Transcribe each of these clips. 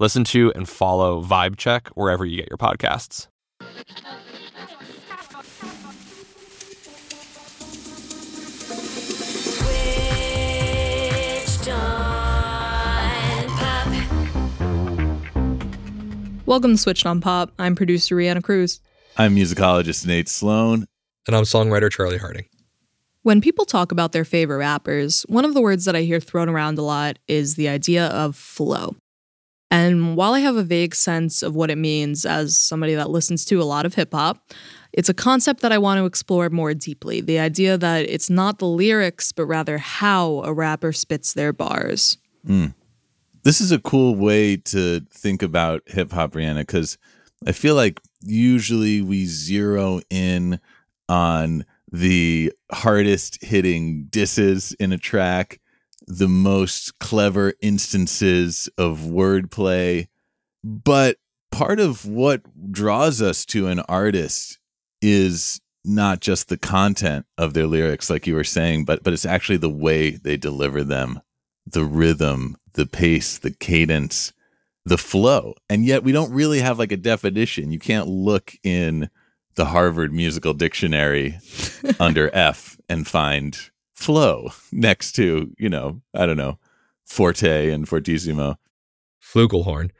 Listen to and follow Vibe Check wherever you get your podcasts. Welcome to Switched on Pop. I'm producer Reanna Cruz. I'm musicologist Nate Sloan. And I'm songwriter Charlie Harding. When people talk about their favorite rappers, one of the words that I hear thrown around a lot is the idea of flow. And while I have a vague sense of what it means as somebody that listens to a lot of hip hop, it's a concept that I want to explore more deeply. The idea that it's not the lyrics, but rather how a rapper spits their bars. Mm. This is a cool way to think about hip hop, Reanna, because I feel like usually we zero in on the hardest hitting disses in a track the most clever instances of wordplay. But part of what draws us to an artist is not just the content of their lyrics, like you were saying, but but it's actually the way they deliver them, the rhythm, the pace, the cadence, the flow. And yet we don't really have like a definition. You can't look in the Harvard Musical Dictionary under F and find flow next to, you know, I don't know, forte and fortissimo. Flugelhorn.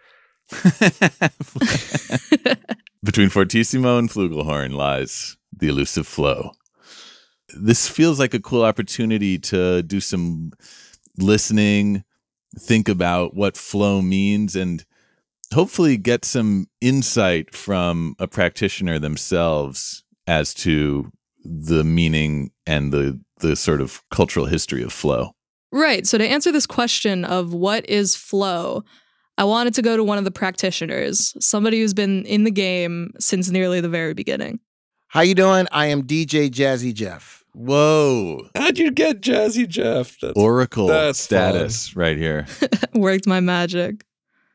Between fortissimo and flugelhorn lies the elusive flow. This feels like a cool opportunity to do some listening, think about what flow means, and hopefully get some insight from a practitioner themselves as to the meaning and the the sort of cultural history of flow. Right. So to answer this question of what is flow, I wanted to go to one of the practitioners, somebody who's been in the game since nearly the very beginning. How you doing? I am DJ Jazzy Jeff. Whoa. How'd you get Jazzy Jeff? That's, Oracle that's status fun. right here. Worked my magic.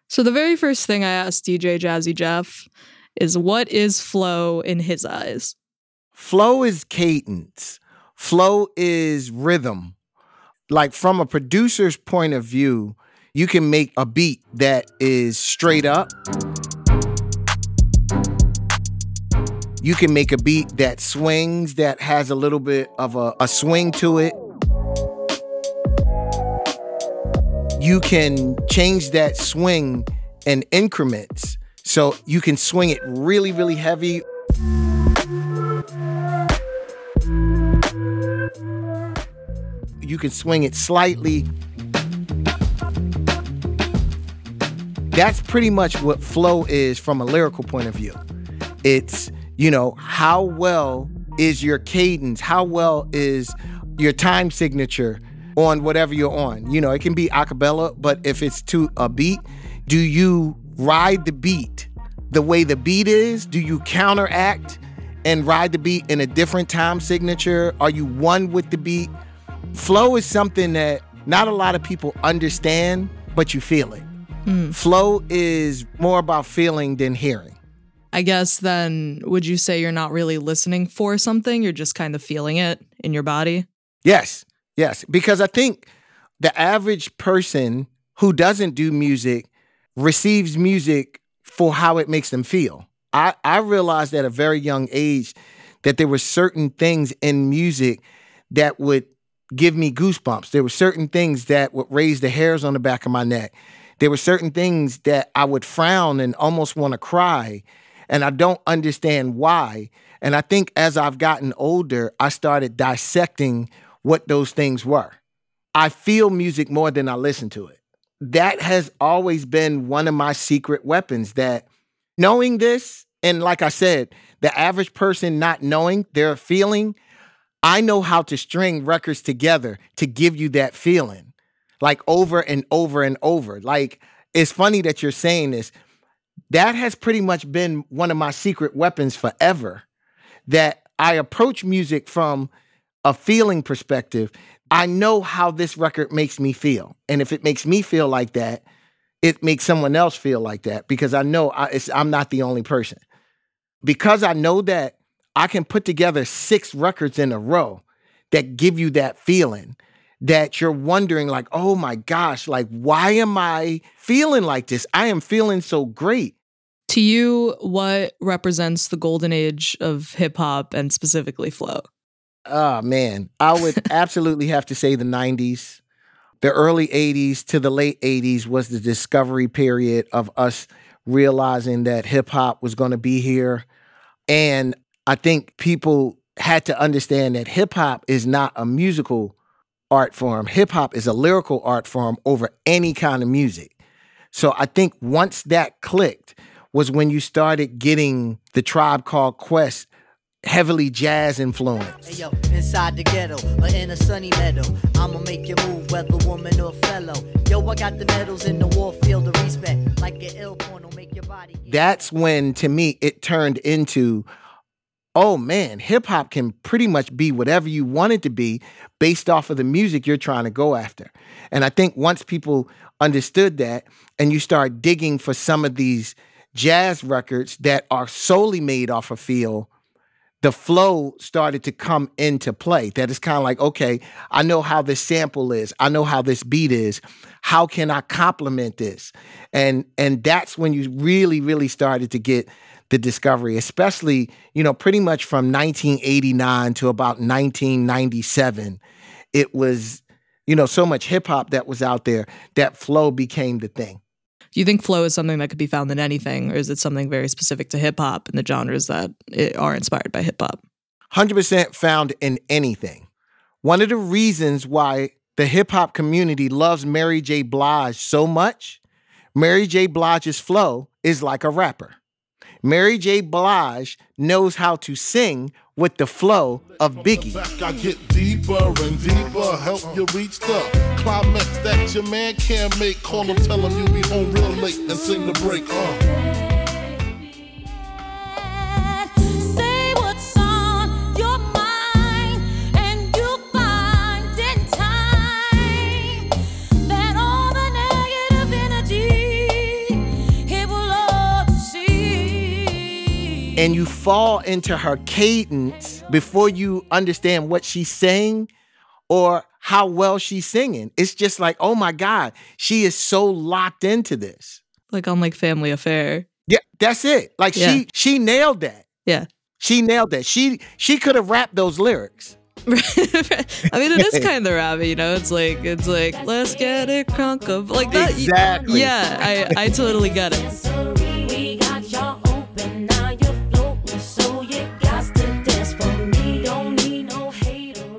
So the very first thing I asked DJ Jazzy Jeff is what is flow in his eyes? Flow is cadence. Flow is rhythm. Like from a producer's point of view, you can make a beat that is straight up. You can make a beat that swings, that has a little bit of a, a swing to it. You can change that swing in increments. So you can swing it really, really heavy you can swing it slightly. That's pretty much what flow is from a lyrical point of view. It's, you know, how well is your cadence? How well is your time signature on whatever you're on? You know, it can be a cappella, but if it's to a beat, do you ride the beat the way the beat is? Do you counteract and ride the beat in a different time signature? Are you one with the beat? Flow is something that not a lot of people understand, but you feel it. Mm. Flow is more about feeling than hearing. I guess then would you say you're not really listening for something? You're just kind of feeling it in your body? Yes. Yes. Because I think the average person who doesn't do music receives music for how it makes them feel. I, I realized at a very young age that there were certain things in music that would give me goosebumps. There were certain things that would raise the hairs on the back of my neck. There were certain things that I would frown and almost want to cry. And I don't understand why. And I think as I've gotten older, I started dissecting what those things were. I feel music more than I listen to it. That has always been one of my secret weapons that knowing this, and like I said, the average person not knowing their feeling I know how to string records together to give you that feeling, like over and over and over. Like it's funny that you're saying this. That has pretty much been one of my secret weapons forever. That I approach music from a feeling perspective. I know how this record makes me feel. And if it makes me feel like that, it makes someone else feel like that because I know I, I'm not the only person. Because I know that I can put together six records in a row that give you that feeling that you're wondering like, "Oh my gosh, like why am I feeling like this? I am feeling so great." To you, what represents the golden age of hip hop and specifically flow? Oh man, I would absolutely have to say the 90s. The early 80s to the late 80s was the discovery period of us realizing that hip hop was going to be here. And I think people had to understand that hip hop is not a musical art form. Hip hop is a lyrical art form over any kind of music. So I think once that clicked was when you started getting the tribe called Quest heavily jazz influenced. Hey, yo, inside the ghetto or in a sunny meadow, I'ma make you move, whether woman or fellow. Yo, I got the medals in the war field of respect, like an ill porno, make your body. That's when, to me, it turned into oh man, hip hop can pretty much be whatever you want it to be based off of the music you're trying to go after. And I think once people understood that and you start digging for some of these jazz records that are solely made off of feel, the flow started to come into play. That is kind of like, okay, I know how this sample is. I know how this beat is. How can I complement this? And and that's when you really, really started to get the discovery, especially, you know, pretty much from 1989 to about 1997. It was, you know, so much hip hop that was out there that flow became the thing. Do you think flow is something that could be found in anything, or is it something very specific to hip hop and the genres that are inspired by hip hop? 100% found in anything. One of the reasons why the hip hop community loves Mary J. Blige so much, Mary J. Blige's flow is like a rapper. Mary J. Blige knows how to sing with the flow of Biggie. I get deeper and deeper, help you reach the climax that your man can't make. Call him, tell him you be home real late and sing the break. Uh. And you fall into her cadence before you understand what she's saying or how well she's singing. It's just like, oh my God, she is so locked into this. Like on like Family Affair. Yeah, that's it. Like yeah. she she nailed that. Yeah. She nailed that. She she could have rapped those lyrics. I mean, it is kind of rap, you know. It's like it's like let's get it crunk up like that. Exactly. Yeah, I I totally get it.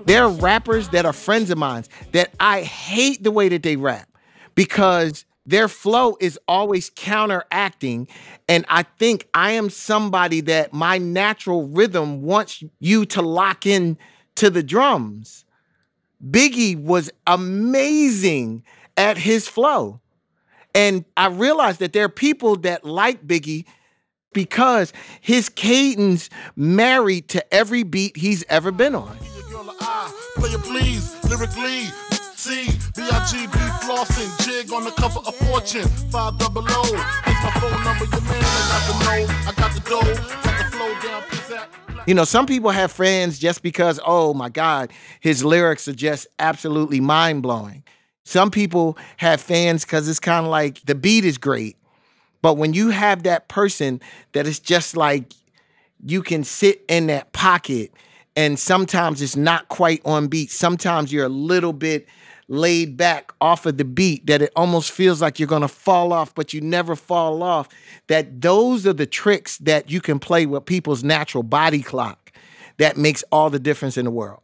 There are rappers that are friends of mine that I hate the way that they rap because their flow is always counteracting. And I think I am somebody that my natural rhythm wants you to lock in to the drums. Biggie was amazing at his flow. And I realized that there are people that like Biggie because his cadence married to every beat he's ever been on. Player please, lyrically. C, B-I-G-B flossing, jig on the cover of Fortune, five double O. Here's my phone number, your man, I got the know, I got the dough, got the flow down, please You know, some people have fans just because, oh my God, his lyrics are just absolutely mind blowing. Some people have fans because it's kind of like the beat is great. But when you have that person that is just like you can sit in that pocket and sometimes it's not quite on beat. Sometimes you're a little bit laid back off of the beat that it almost feels like you're going to fall off but you never fall off. That those are the tricks that you can play with people's natural body clock that makes all the difference in the world.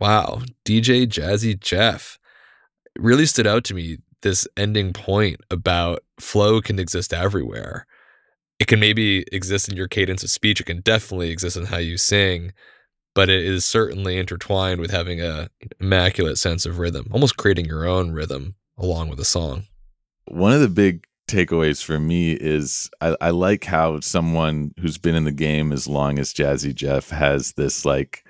Wow. Dj jazzy jeff. Really stood out to me this ending point about flow can exist everywhere it can maybe exist in your cadence of speech. It can definitely exist in how you sing, but it is certainly intertwined with having a immaculate sense of rhythm, almost creating your own rhythm along with a song. One of the big takeaways for me is I, I like how someone who's been in the game as long as Jazzy Jeff has this like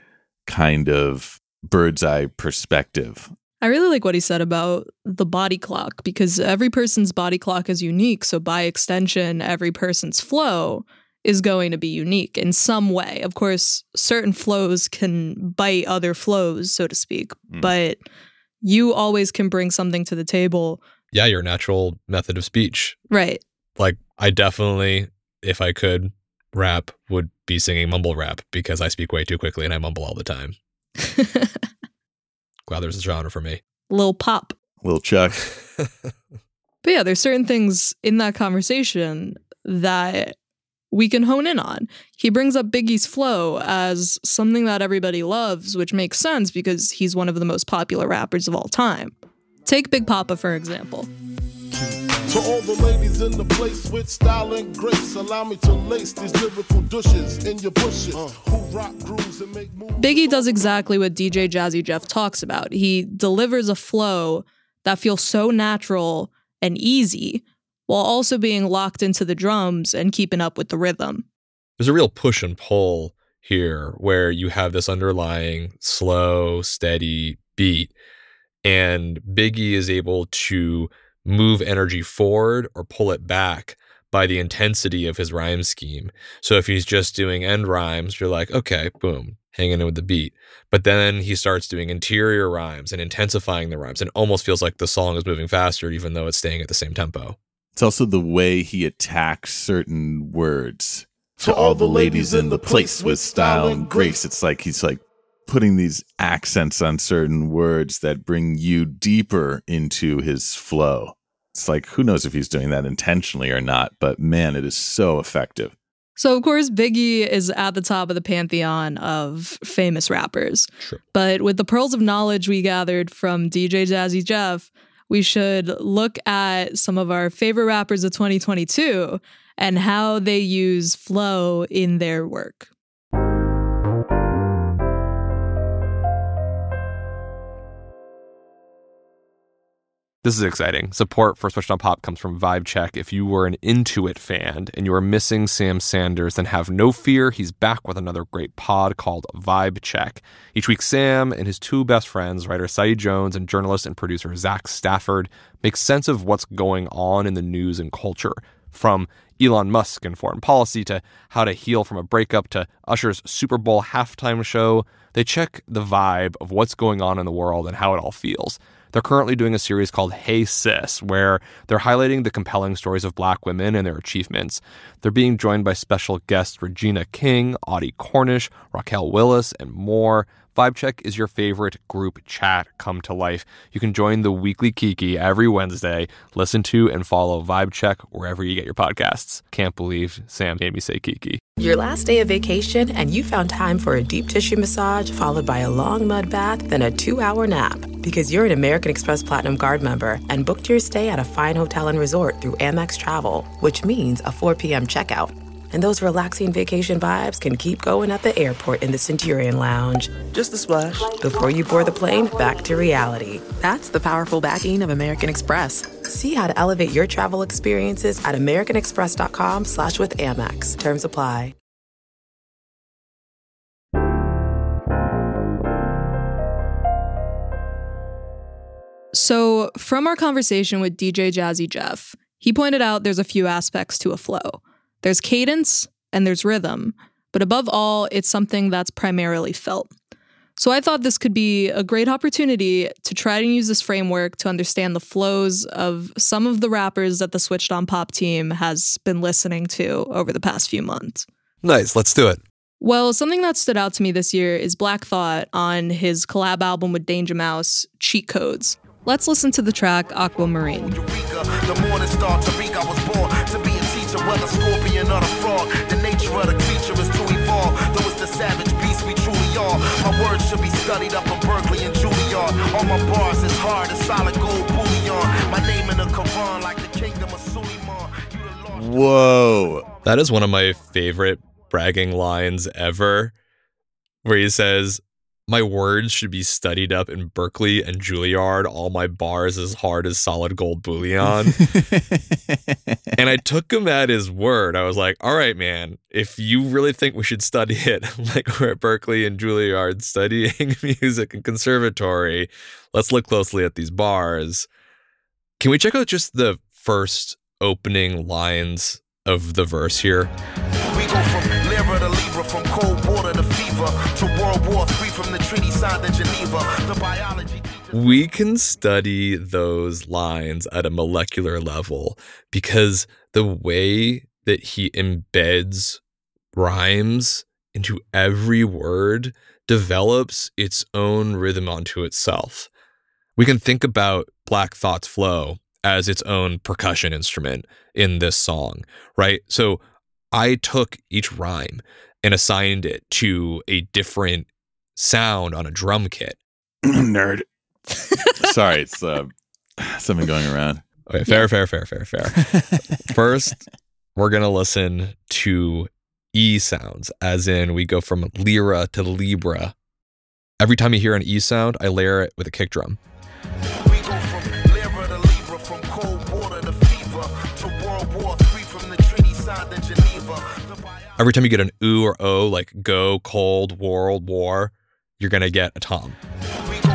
kind of bird's eye perspective. I really like what he said about the body clock because every person's body clock is unique. So, by extension, every person's flow is going to be unique in some way. Of course, certain flows can bite other flows, so to speak, Mm. but you always can bring something to the table. Yeah, your natural method of speech. Right. Like, I definitely, if I could rap, would be singing mumble rap because I speak way too quickly and I mumble all the time. Glad there's a genre for me. Lil Pop. Little Chuck. But yeah, there's certain things in that conversation that we can hone in on. He brings up Biggie's flow as something that everybody loves, which makes sense because he's one of the most popular rappers of all time. Take Big Poppa, for example. To all the ladies in the place with style and grace, allow me to lace these lyrical douches in your bushes. Uh. Who rock grooves and make moves. Biggie does exactly what DJ Jazzy Jeff talks about. He delivers a flow that feels so natural and easy while also being locked into the drums and keeping up with the rhythm. There's a real push and pull here where you have this underlying slow, steady beat, and Biggie is able to move energy forward or pull it back by the intensity of his rhyme scheme. So if he's just doing end rhymes, you're like, okay, boom, hanging in with the beat. But then he starts doing interior rhymes and intensifying the rhymes and almost feels like the song is moving faster, even though it's staying at the same tempo. It's also the way he attacks certain words. To all the ladies in the place with style and grace. It's like he's like putting these accents on certain words that bring you deeper into his flow. It's like who knows if he's doing that intentionally or not, but man, it is so effective. So, of course, Biggie is at the top of the pantheon of famous rappers. Sure. But with the pearls of knowledge we gathered from DJ Jazzy Jeff, we should look at some of our favorite rappers of 2022 and how they use flow in their work. This is exciting. Support for Switched on Pop comes from Vibe Check. If you were an Intuit fan and you are missing Sam Sanders, then have no fear. He's back with another great pod called Vibe Check. Each week, Sam and his two best friends, writer Saeed Jones and journalist and producer Zach Stafford, make sense of what's going on in the news and culture. From Elon Musk and foreign policy to how to heal from a breakup to Usher's Super Bowl halftime show, they check the vibe of what's going on in the world and how it all feels. They're currently doing a series called Hey Sis, where they're highlighting the compelling stories of black women and their achievements. They're being joined by special guests Regina King, Audie Cornish, Raquel Willis, and more. Vibe Check is your favorite group chat come to life. You can join the weekly Kiki every Wednesday. Listen to and follow Vibe Check wherever you get your podcasts. Can't believe Sam made me say Kiki. Your last day of vacation, and you found time for a deep tissue massage followed by a long mud bath, then a two hour nap. Because you're an American Express Platinum Card member and booked your stay at a fine hotel and resort through Amex Travel, which means a 4 p.m. checkout. And those relaxing vacation vibes can keep going at the airport in the Centurion Lounge. Just a splash. Before you board the plane, back to reality. That's the powerful backing of American Express. See how to elevate your travel experiences at americanexpress.com slash with Amex. Terms apply. So, from our conversation with DJ Jazzy Jeff, he pointed out there's a few aspects to a flow there's cadence and there's rhythm, but above all, it's something that's primarily felt. So, I thought this could be a great opportunity to try to use this framework to understand the flows of some of the rappers that the Switched on Pop team has been listening to over the past few months. Nice, let's do it. Well, something that stood out to me this year is Black Thought on his collab album with Danger Mouse, Cheat Codes. Let's listen to the track Aquamarine. Eureka, the morning star Tariq, I was born to be a teacher, whether scorpion or the nature of the creature is to evolve. Though it's the savage beast we truly are. My words should be studied up in Berklee and Juilliard. All my bars is hard as solid gold bullion. My name in the Quran like the kingdom of Suleiman. You the Lord. Whoa. That is one of my favorite bragging lines ever, where he says, my words should be studied up in Berklee and Juilliard, all my bars as hard as solid gold bullion. and I took him at his word. I was like, all right, man, if you really think we should study it, like we're at Berklee and Juilliard studying music and conservatory, let's look closely at these bars. Can we check out just the first opening lines of the verse here? To World War III, from the treaty signed in Geneva. The biology we can study those lines at a molecular level because the way that he embeds rhymes into every word develops its own rhythm onto itself. We can think about Black Thought's flow as its own percussion instrument in this song, right? So I took each rhyme and assigned it to a different sound on a drum kit. Nerd. Sorry, it's uh, something going around. Okay, fair, fair, fair, fair, fair. First, we're gonna listen to E sounds, as in we go from Lyra to libra. Every time you hear an E sound, I layer it with a kick drum. Every time you get an oo or o, like go, cold, world, war, you're gonna get a tom. To to to.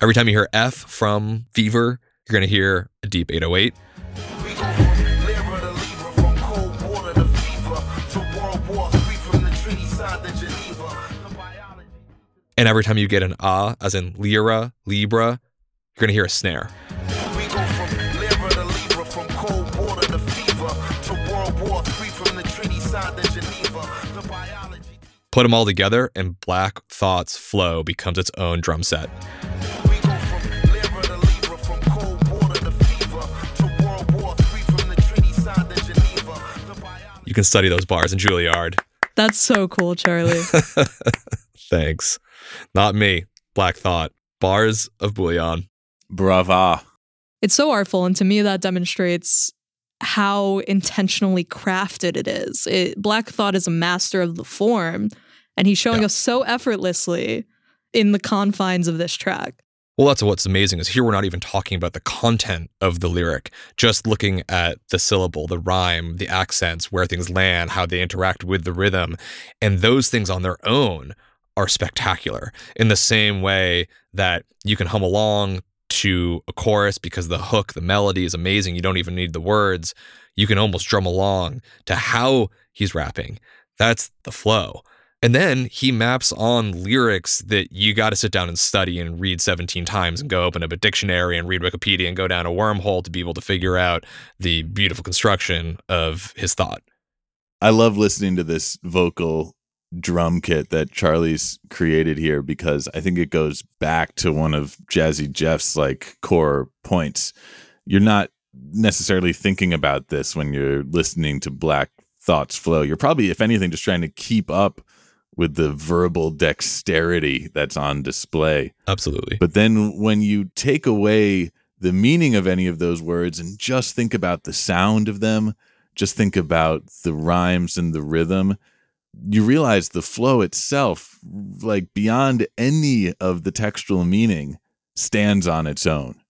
Every time you hear F from fever, you're gonna hear a deep 808. We go from Lyra to Libra, from cold water to fever, to World War III, from the treaty signed in Geneva. The biology And every time you get an ah, as in Lyra, libra, you're gonna hear a snare. Put them all together, and Black Thought's flow becomes its own drum set. We go from Lyra to Libra, from cold water to fever, to World War III, from the treaty signed in Geneva. The biology You can study those bars in Juilliard. That's so cool, Charlie. Thanks. Not me. Black Thought. Bars of Bouillon. Brava. It's so artful, and to me, that demonstrates how intentionally crafted it is. It, Black Thought is a master of the form, and he's showing Yeah. us so effortlessly in the confines of this track. Well, that's what's amazing is here we're not even talking about the content of the lyric, just looking at the syllable, the rhyme, the accents, where things land, how they interact with the rhythm. And those things on their own are spectacular in the same way that you can hum along to a chorus because the hook, the melody is amazing. You don't even need the words. You can almost drum along to how he's rapping. That's the flow. And then he maps on lyrics that you got to sit down and study and read 17 times and go open up a dictionary and read Wikipedia and go down a wormhole to be able to figure out the beautiful construction of his thought. I love listening to this vocal drum kit that Charlie's created here because I think it goes back to one of Jazzy Jeff's like core points. You're not necessarily thinking about this when you're listening to Black Thoughts flow. You're probably, if anything, just trying to keep up with the verbal dexterity that's on display. Absolutely. But then when you take away the meaning of any of those words and just think about the sound of them, just think about the rhymes and the rhythm, you realize the flow itself, like beyond any of the textual meaning, stands on its own.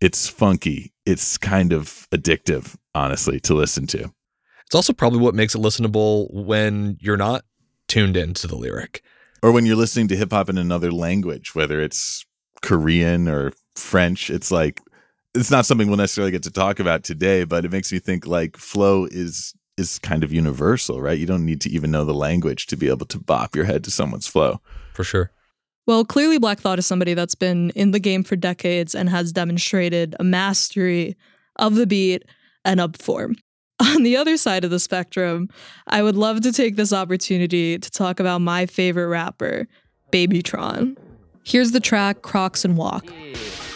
It's funky. It's kind of addictive, honestly, to listen to. It's also probably what makes it listenable when you're not tuned into the lyric. Or when you're listening to hip hop in another language, whether it's Korean or French, it's like it's not something we'll necessarily get to talk about today, but it makes me think like flow is is kind of universal, right? You don't need to even know the language to be able to bop your head to someone's flow. For sure. Well, clearly, Black Thought is somebody that's been in the game for decades and has demonstrated a mastery of the beat and up form. On the other side of the spectrum, I would love to take this opportunity to talk about my favorite rapper, Babytron. Here's the track Crocs and Wock.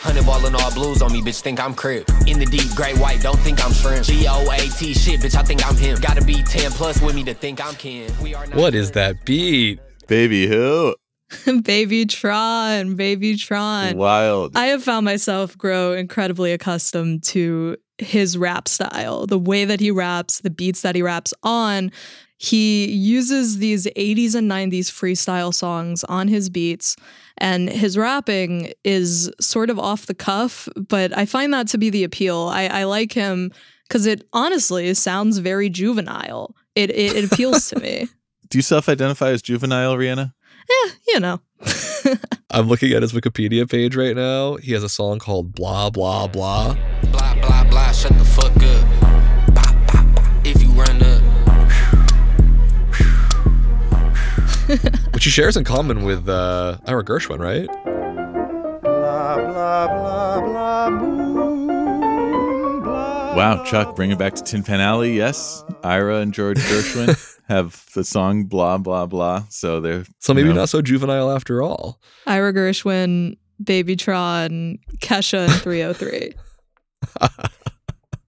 Hundred ball and all blues on me, bitch. Think I'm crib. In the deep gray white, don't think I'm shrimp. G O A T shit, bitch. I think I'm him. Gotta be 10 plus with me to think I'm Ken. We are What is that beat? Baby who? baby Tron, Baby Tron. Wild. I have found myself grow incredibly accustomed to his rap style, the way that he raps, the beats that he raps on. He uses these 80s and 90s freestyle songs on his beats, and his rapping is sort of off the cuff, but I find that to be the appeal. I, I like him because it honestly sounds very juvenile. It, it, it appeals to me. Do you self-identify as juvenile, Reanna? Eh, you know. I'm looking at his Wikipedia page right now. He has a song called Blah Blah Blah. Blah, blah, which he shares in common with uh, Ira Gershwin, right? Wow, Chuck, bring it back to Tin Pan Alley. Yes, Ira and George Gershwin have the song blah blah blah. So they're So maybe know, not so juvenile after all. Ira Gershwin, Babytron, Kesha, and 3OH!3.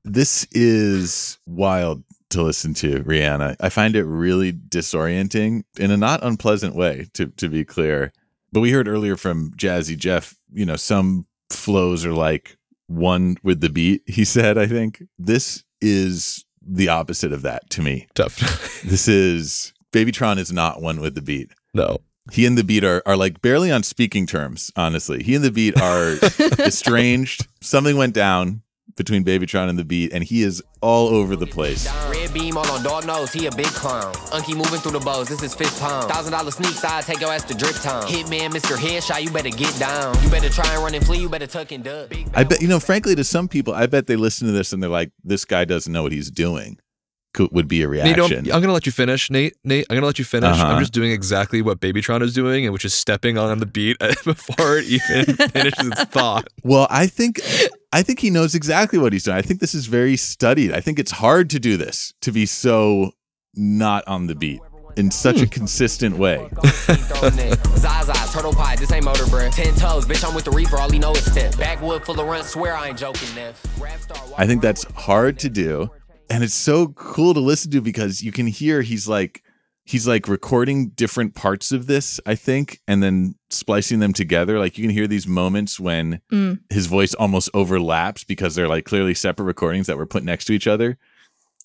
This is wild to listen to, Reanna. I find it really disorienting in a not unpleasant way, to to be clear. But we heard earlier from Jazzy Jeff, you know, some flows are like one with the beat, he said, I think. This is the opposite of that to me. Definitely. This is Babytron is not one with the beat. No. He and the beat are, are like barely on speaking terms, honestly. He and the beat are estranged. Something went down between Babytron and the beat, and he is all over the place. Red beam on on dog nose, he a big clown. Unky moving through the bows, this is fifth pound. Thousand dollar sneaks, I take your ass to drip town. Hitman, Mr. Headshot, you better get down. You better try and run and flee, you better tuck and duck. I bet, you know, frankly, to some people, I bet they listen to this and they're like, this guy doesn't know what he's doing. Could, would be a Nate, don't- reaction. I'm gonna let you finish, Nate. Nate, I'm gonna let you finish. Uh-huh. I'm just doing exactly what Babytron is doing, and which is stepping on the beat before it even finishes its thought. Well, I think I think he knows exactly what he's doing. I think this is very studied. I think it's hard to do this to be so not on the beat in such Hmm. a consistent way. Zaza, turtle pie, this ain't motor breath. Ten toes, bitch, I'm with the reaper, all he know is step. Backwood full of runs, swear I ain't joking, Neff. I think that's hard to do, and it's so cool to listen to because you can hear he's like he's like recording different parts of this, I think, and then splicing them together. Like you can hear these moments when Mm. his voice almost overlaps because they're like clearly separate recordings that were put next to each other.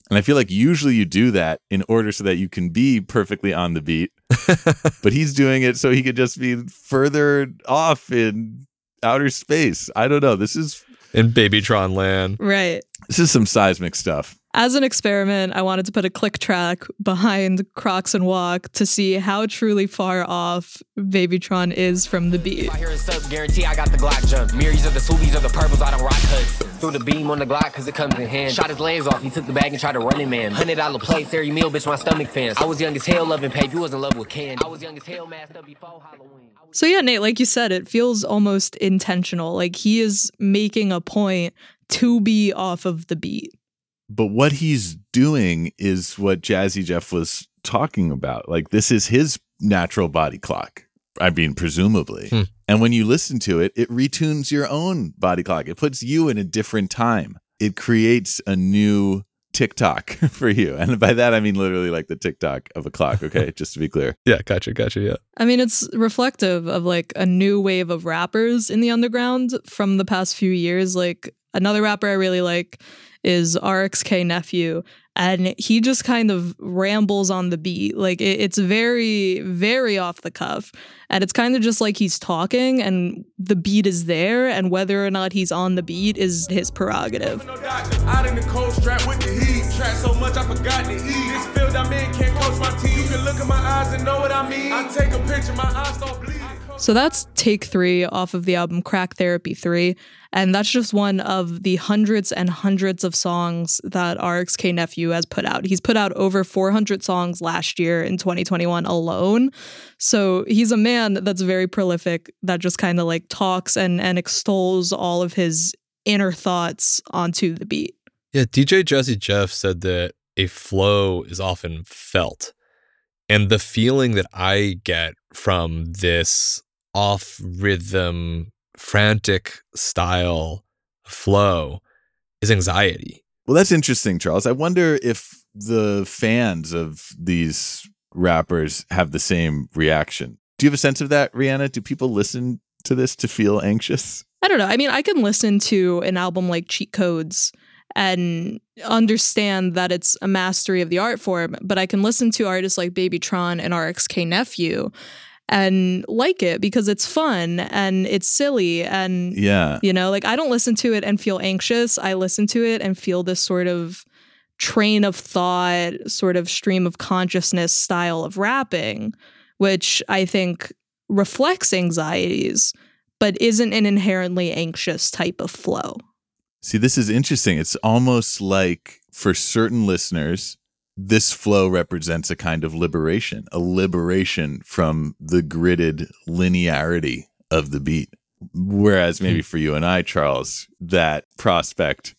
And I feel like usually you do that in order so that you can be perfectly on the beat. but he's doing it so he could just be further off in outer space. I don't know. This is In Babytron land. Right. This is some seismic stuff. As an experiment, I wanted to put a click track behind Crocs and Wock to see how truly far off Babytron is from the beat. If I hear a sub, guarantee I got the Glock jump. Mirrors of the Subies or the purples, I don't rock cuts. Threw the beam on the Glock cause it comes in hand. Shot his legs off, he took the bag and tried to run it, man. Hundred dollar plate, Sari meal, bitch, my stomach fans. I was young as hell, loving pape, you was in love with Ken. I was young as hell, masked up before Halloween. So, yeah, Nate, like you said, it feels almost intentional. Like he is making a point to be off of the beat. But what he's doing is what Jazzy Jeff was talking about. Like this is his natural body clock. I mean, presumably. Hmm. And when you listen to it, it retunes your own body clock. It puts you in a different time. It creates a new TikTok for you. And by that, I mean literally like the TikTok of a clock. Okay. Just to be clear. Yeah, gotcha, gotcha. Yeah. I mean, it's reflective of like a new wave of rappers in the underground from the past few years. Like another rapper I really like is RXK Nephew, and he just kind of rambles on the beat. Like it, it's very, very off the cuff, and it's kind of just like he's talking, and the beat is there, and whether or not he's on the beat is his prerogative. Out in the cold strap with the heat. Track so much I forgot to eat. This field I'm in can't coach my team. You can look at my eyes and know what I mean. I take a picture, my eyes start bleeding. So that's take three off of the album Crack Therapy 3. And that's just one of the hundreds and hundreds of songs that RXK Nephew has put out. He's put out over 400 songs last year in 2021 alone. So he's a man that's very prolific, that just kind of like talks and, and extols all of his inner thoughts onto the beat. Yeah, DJ Jazzy Jeff said that a flow is often felt. And the feeling that I get from this off rhythm, frantic style flow is anxiety. Well, that's interesting, Charles. I wonder if the fans of these rappers have the same reaction. Do you have a sense of that, Reanna? Do people listen to this to feel anxious? I don't know. I mean, I can listen to an album like Cheat Codes and understand that it's a mastery of the art form, but I can listen to artists like Babytron and RXK Nephew and like it because it's fun and it's silly and Yeah. you know like I don't listen to it and feel anxious. I listen to it and feel this sort of train of thought, sort of stream of consciousness style of rapping, which I think reflects anxieties but isn't an inherently anxious type of flow. See, this is interesting. It's almost like for certain listeners, this flow represents a kind of liberation, a liberation from the gridded linearity of the beat. Whereas hmm. maybe for you and I, Charles, that prospect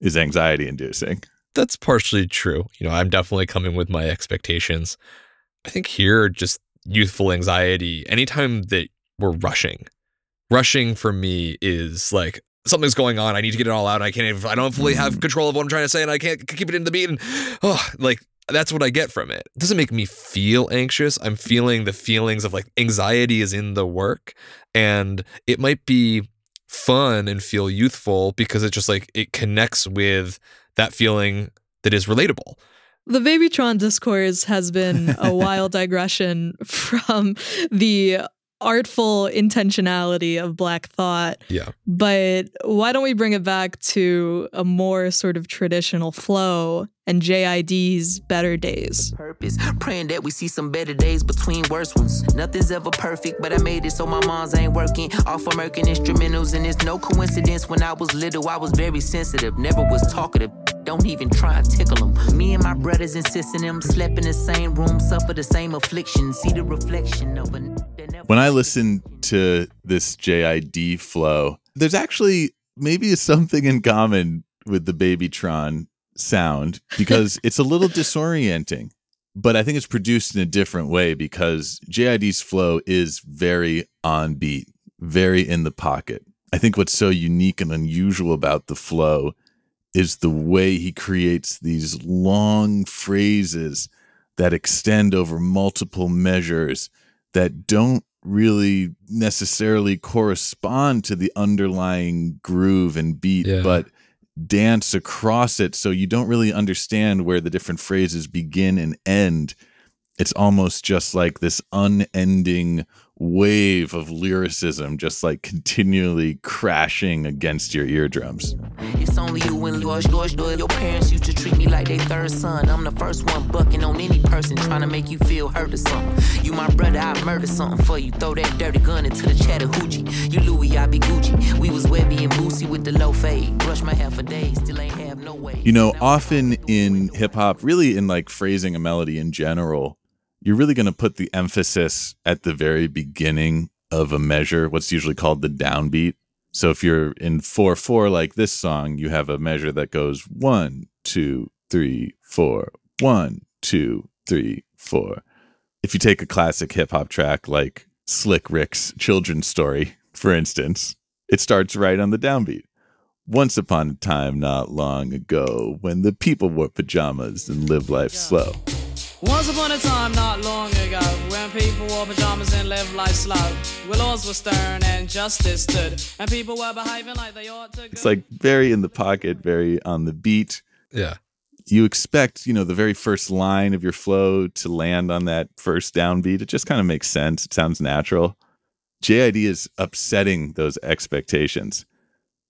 is anxiety inducing. That's partially true. You know, I'm definitely coming with my expectations. I think here, just youthful anxiety, anytime that we're rushing, rushing for me is like something's going on. I need to get it all out. I can't even, I don't fully have mm. control of what I'm trying to say and I can't keep it in the beat. And oh, like that's what I get from it. It doesn't make me feel anxious. I'm feeling the feelings of like anxiety is in the work and it might be fun and feel youthful because it just like it connects with that feeling that is relatable. The Babytron discourse has been a wild digression from the artful intentionality of Black Thought. Yeah. But why don't we bring it back to a more sort of traditional flow and JID's Better Days? purpose. Praying that we see some better days between worse ones. Nothing's ever perfect, but I made it so my mom's ain't working. Off American instrumentals, and it's no coincidence. When I was little, I was very sensitive, never was talkative. Don't even try and tickle them. Me and my brothers insisting them slept in the same room, suffer the same affliction. See the reflection of a. When I listen to this JID flow, there's actually maybe something in common with the Babytron sound because it's a little disorienting. But I think it's produced in a different way because JID's flow is very on beat, very in the pocket. I think what's so unique and unusual about the flow is the way he creates these long phrases that extend over multiple measures that don't really necessarily correspond to the underlying groove and beat, Yeah. but dance across it. So you don't really understand where the different phrases begin and end. It's almost just like this unending wave of lyricism, just like continually crashing against your eardrums. It's only you and yours, yours. Your parents used to treat me like they third son. I'm the first one bucking on any person trying to make you feel hurt or something. You my brother, I murder something for you. Throw that dirty gun into the Chattahoochee. You Louis, I be Gucci. We was Webbie and Boosie with the low fade. Brush my hair for days, still ain't have no way. You know, often in hip hop, really in like phrasing a melody in general, you're really going to put the emphasis at the very beginning of a measure, what's usually called the downbeat. So if you're in 4 4 like this song, you have a measure that goes one, two, three, four, one, two, three, four. If you take a classic hip hop track like Slick Rick's Children's Story, for instance, it starts right on the downbeat. Once upon a time, not long ago, when the people wore pajamas and lived life slow. Once upon a time, not long ago, when people wore pajamas and lived life slow, where laws were stern and justice stood, and people were behaving like they ought to. It's like very in the pocket, very on the beat. Yeah. You expect, you know, the very first line of your flow to land on that first downbeat. It just kind of makes sense. It sounds natural. JID is upsetting those expectations.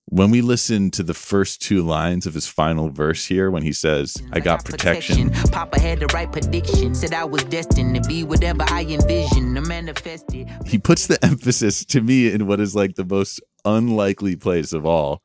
When we listen to the first two lines of his final verse here, when he says, I got protection, Papa had the right prediction. Said I was destined to be whatever I envisioned. I manifested. he puts the emphasis to me in what is like the most unlikely place of all,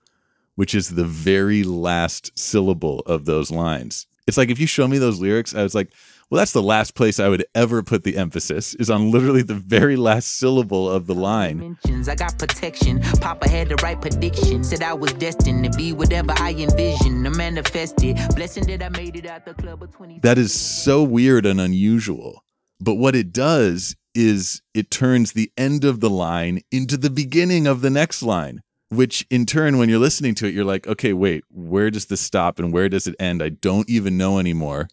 which is the very last syllable of those lines. It's like if you show me those lyrics, I was like, well, that's the last place I would ever put the emphasis is on literally the very last syllable of the line. I got protection. Papa had the right prediction. Said I was destined to be whatever I envisioned. I manifested. Blessing that I made it out the club of 20. That is so weird and unusual. But what it does is it turns the end of the line into the beginning of the next line, which in turn, when you're listening to it, you're like, okay, wait, where does this stop and where does it end? I don't even know anymore.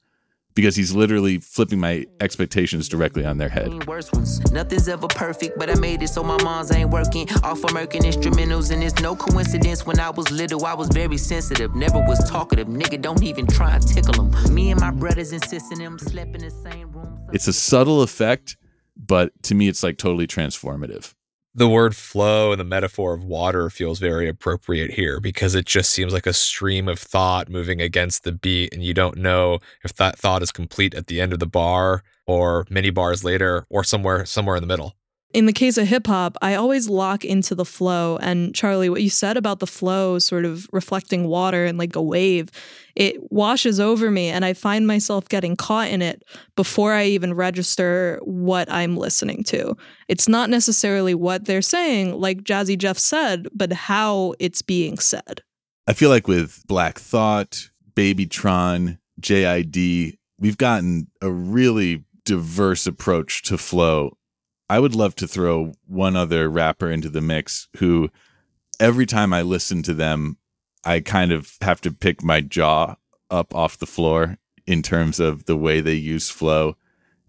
Because he's literally flipping my mm. expectations directly on their head. Mm, Nothing's ever perfect, but I made it so my mom's ain't working. Off American instrumentals, and it's no coincidence. When I was little, I was very sensitive. Never was talkative. Nigga, don't even try and tickle them. Me and my brothers insisting them slept in the same room. It's a subtle effect, but to me, it's like totally transformative. The word flow and the metaphor of water feels very appropriate here because it just seems like a stream of thought moving against the beat, and you don't know if that thought is complete at the end of the bar or many bars later or somewhere somewhere in the middle. In the case of hip hop, I always lock into the flow. And Charlie, what you said about the flow sort of reflecting water and like a wave, it washes over me and I find myself getting caught in it before I even register what I'm listening to. It's not necessarily what they're saying, like Jazzy Jeff said, but how it's being said. I feel like with Black Thought, Babytron, JID, we've gotten a really diverse approach to flow. I would love to throw one other rapper into the mix who every time I listen to them, I kind of have to pick my jaw up off the floor in terms of the way they use flow.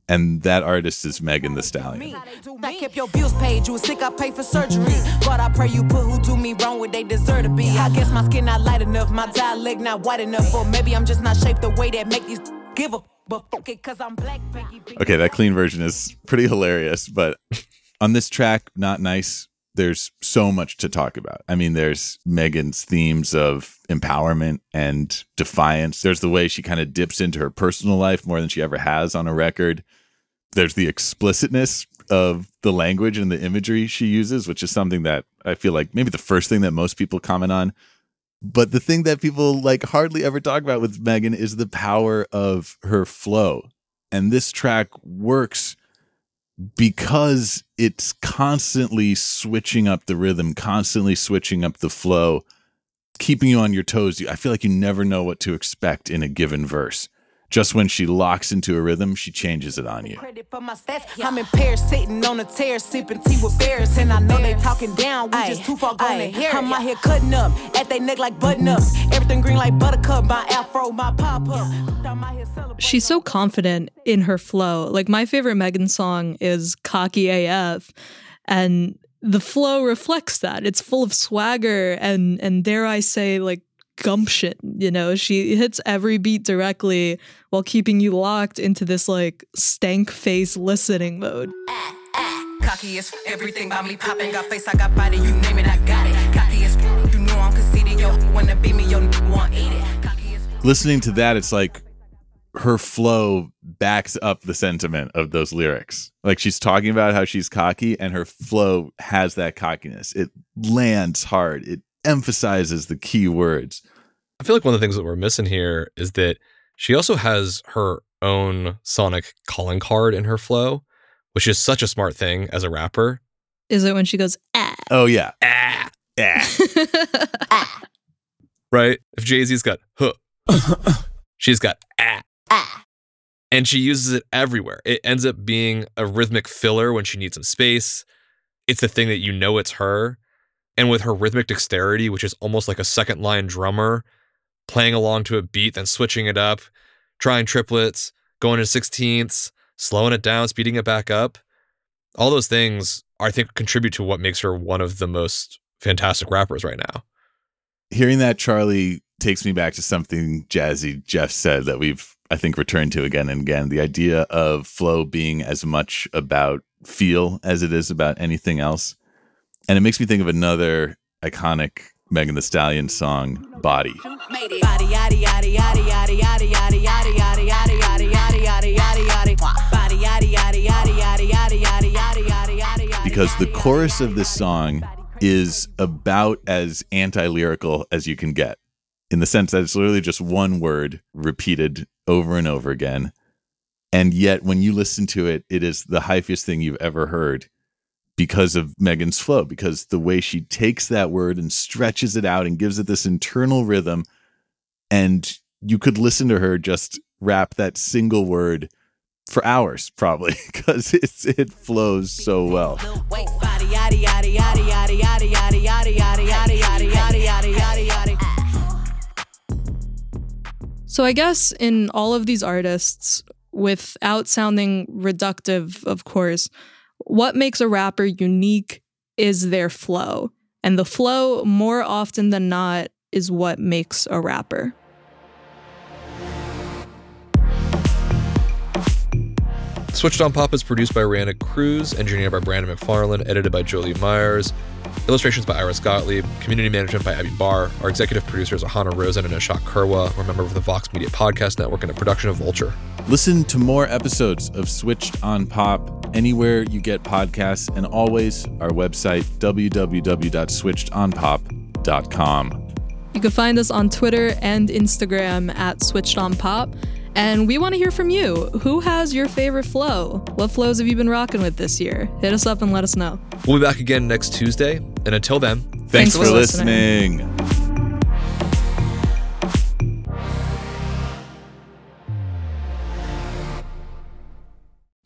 And that artist is Megan Thee Stallion. I kept your bills paid, you was sick, I paid for surgery. God, I pray you put who do me wrong what they deserve to be. I guess my skin not light enough, my dialect not white enough, or maybe I'm just not shaped the way that make these give up. But fuck it, cause I'm black, Peggy. Okay, that clean version is pretty hilarious, but on this track, Not Nice, there's so much to talk about. I mean, there's Megan's themes of empowerment and defiance. There's the way she kind of dips into her personal life more than she ever has on a record. There's the explicitness of the language and the imagery she uses, which is something that I feel like maybe the first thing that most people comment on. But the thing that people like hardly ever talk about with Megan is the power of her flow. And this track works because it's constantly switching up the rhythm, constantly switching up the flow, keeping you on your toes. I feel like you never know what to expect in a given verse. Just when she locks into a rhythm, she changes it on you. Credit for my stats. I'm in Paris sitting on a tear, sipping tea with bears. And I know they talking down, we just too far gone to hear. I'm out here cutting up at they neck like button ups. Everything green like buttercup, my afro, my pop up. She's so confident in her flow. Like my favorite Megan song is Cocky AF and the flow reflects that. It's full of swagger and and dare I say like gumption, you know. She hits every beat directly while keeping you locked into this like stank face listening mode. Eh, eh, cocky as everything about me popping. Got face, I got body, you name it, I got it. Cocky as you know I'm conceited, yo. Wanna be me, yo, want eat it. Listening to that, it's like her flow backs up the sentiment of those lyrics. Like she's talking about how she's cocky, and her flow has that cockiness. It lands hard. It emphasizes the key words. I feel like one of the things that we're missing here is that she also has her own sonic calling card in her flow, which is such a smart thing as a rapper. Is it when she goes ah? Oh yeah. Ah. Ah. ah. right? If Jay Z's got huh, she's got ah. Ah. And she uses it everywhere. It ends up being a rhythmic filler when she needs some space. It's the thing that you know it's her. And with her rhythmic dexterity, which is almost like a second line drummer, playing along to a beat, then switching it up, trying triplets, going to sixteenths, slowing it down, speeding it back up. All those things, I think, contribute to what makes her one of the most fantastic rappers right now. Hearing that, Charlie, takes me back to something Jazzy Jeff said that we've, I think, returned to again and again. The idea of flow being as much about feel as it is about anything else. And it makes me think of another iconic Megan Thee Stallion song, Body. Because the chorus of this song is about as anti lyrical as you can get, in the sense that it's literally just one word repeated over and over again. And yet, when you listen to it, it is the hyphiest thing you've ever heard because of Megan's flow, because the way she takes that word and stretches it out and gives it this internal rhythm. And you could listen to her just rap that single word for hours, probably, because it's it flows so well. So I guess in all of these artists, without sounding reductive, of course, what makes a rapper unique is their flow. And the flow, more often than not, is what makes a rapper. Switched on Pop is produced by Reanna Cruz, engineered by Brandon McFarland, edited by Jolie Myers, illustrations by Iris Gottlieb, community management by Abby Barr. Our executive producers are Hannah Rosen and Ashok Kurwa. We're a member of the Vox Media Podcast Network and a production of Vulture. Listen to more episodes of Switched on Pop anywhere you get podcasts, and always our website, www.switchedonpop.com. You can find us on Twitter and Instagram at Switched On Pop. And we want to hear from you. Who has your favorite flow? What flows have you been rocking with this year? Hit us up and let us know. We'll be back again next Tuesday. And until then, Thanks, Thanks for for listening.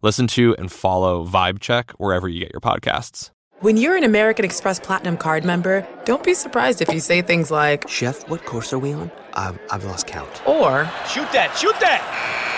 Listen to and follow Vibe Check wherever you get your podcasts. When you're an American Express Platinum card member, don't be surprised if you say things like, Chef, what course are we on? I've, I've lost count. or, Shoot that, shoot that!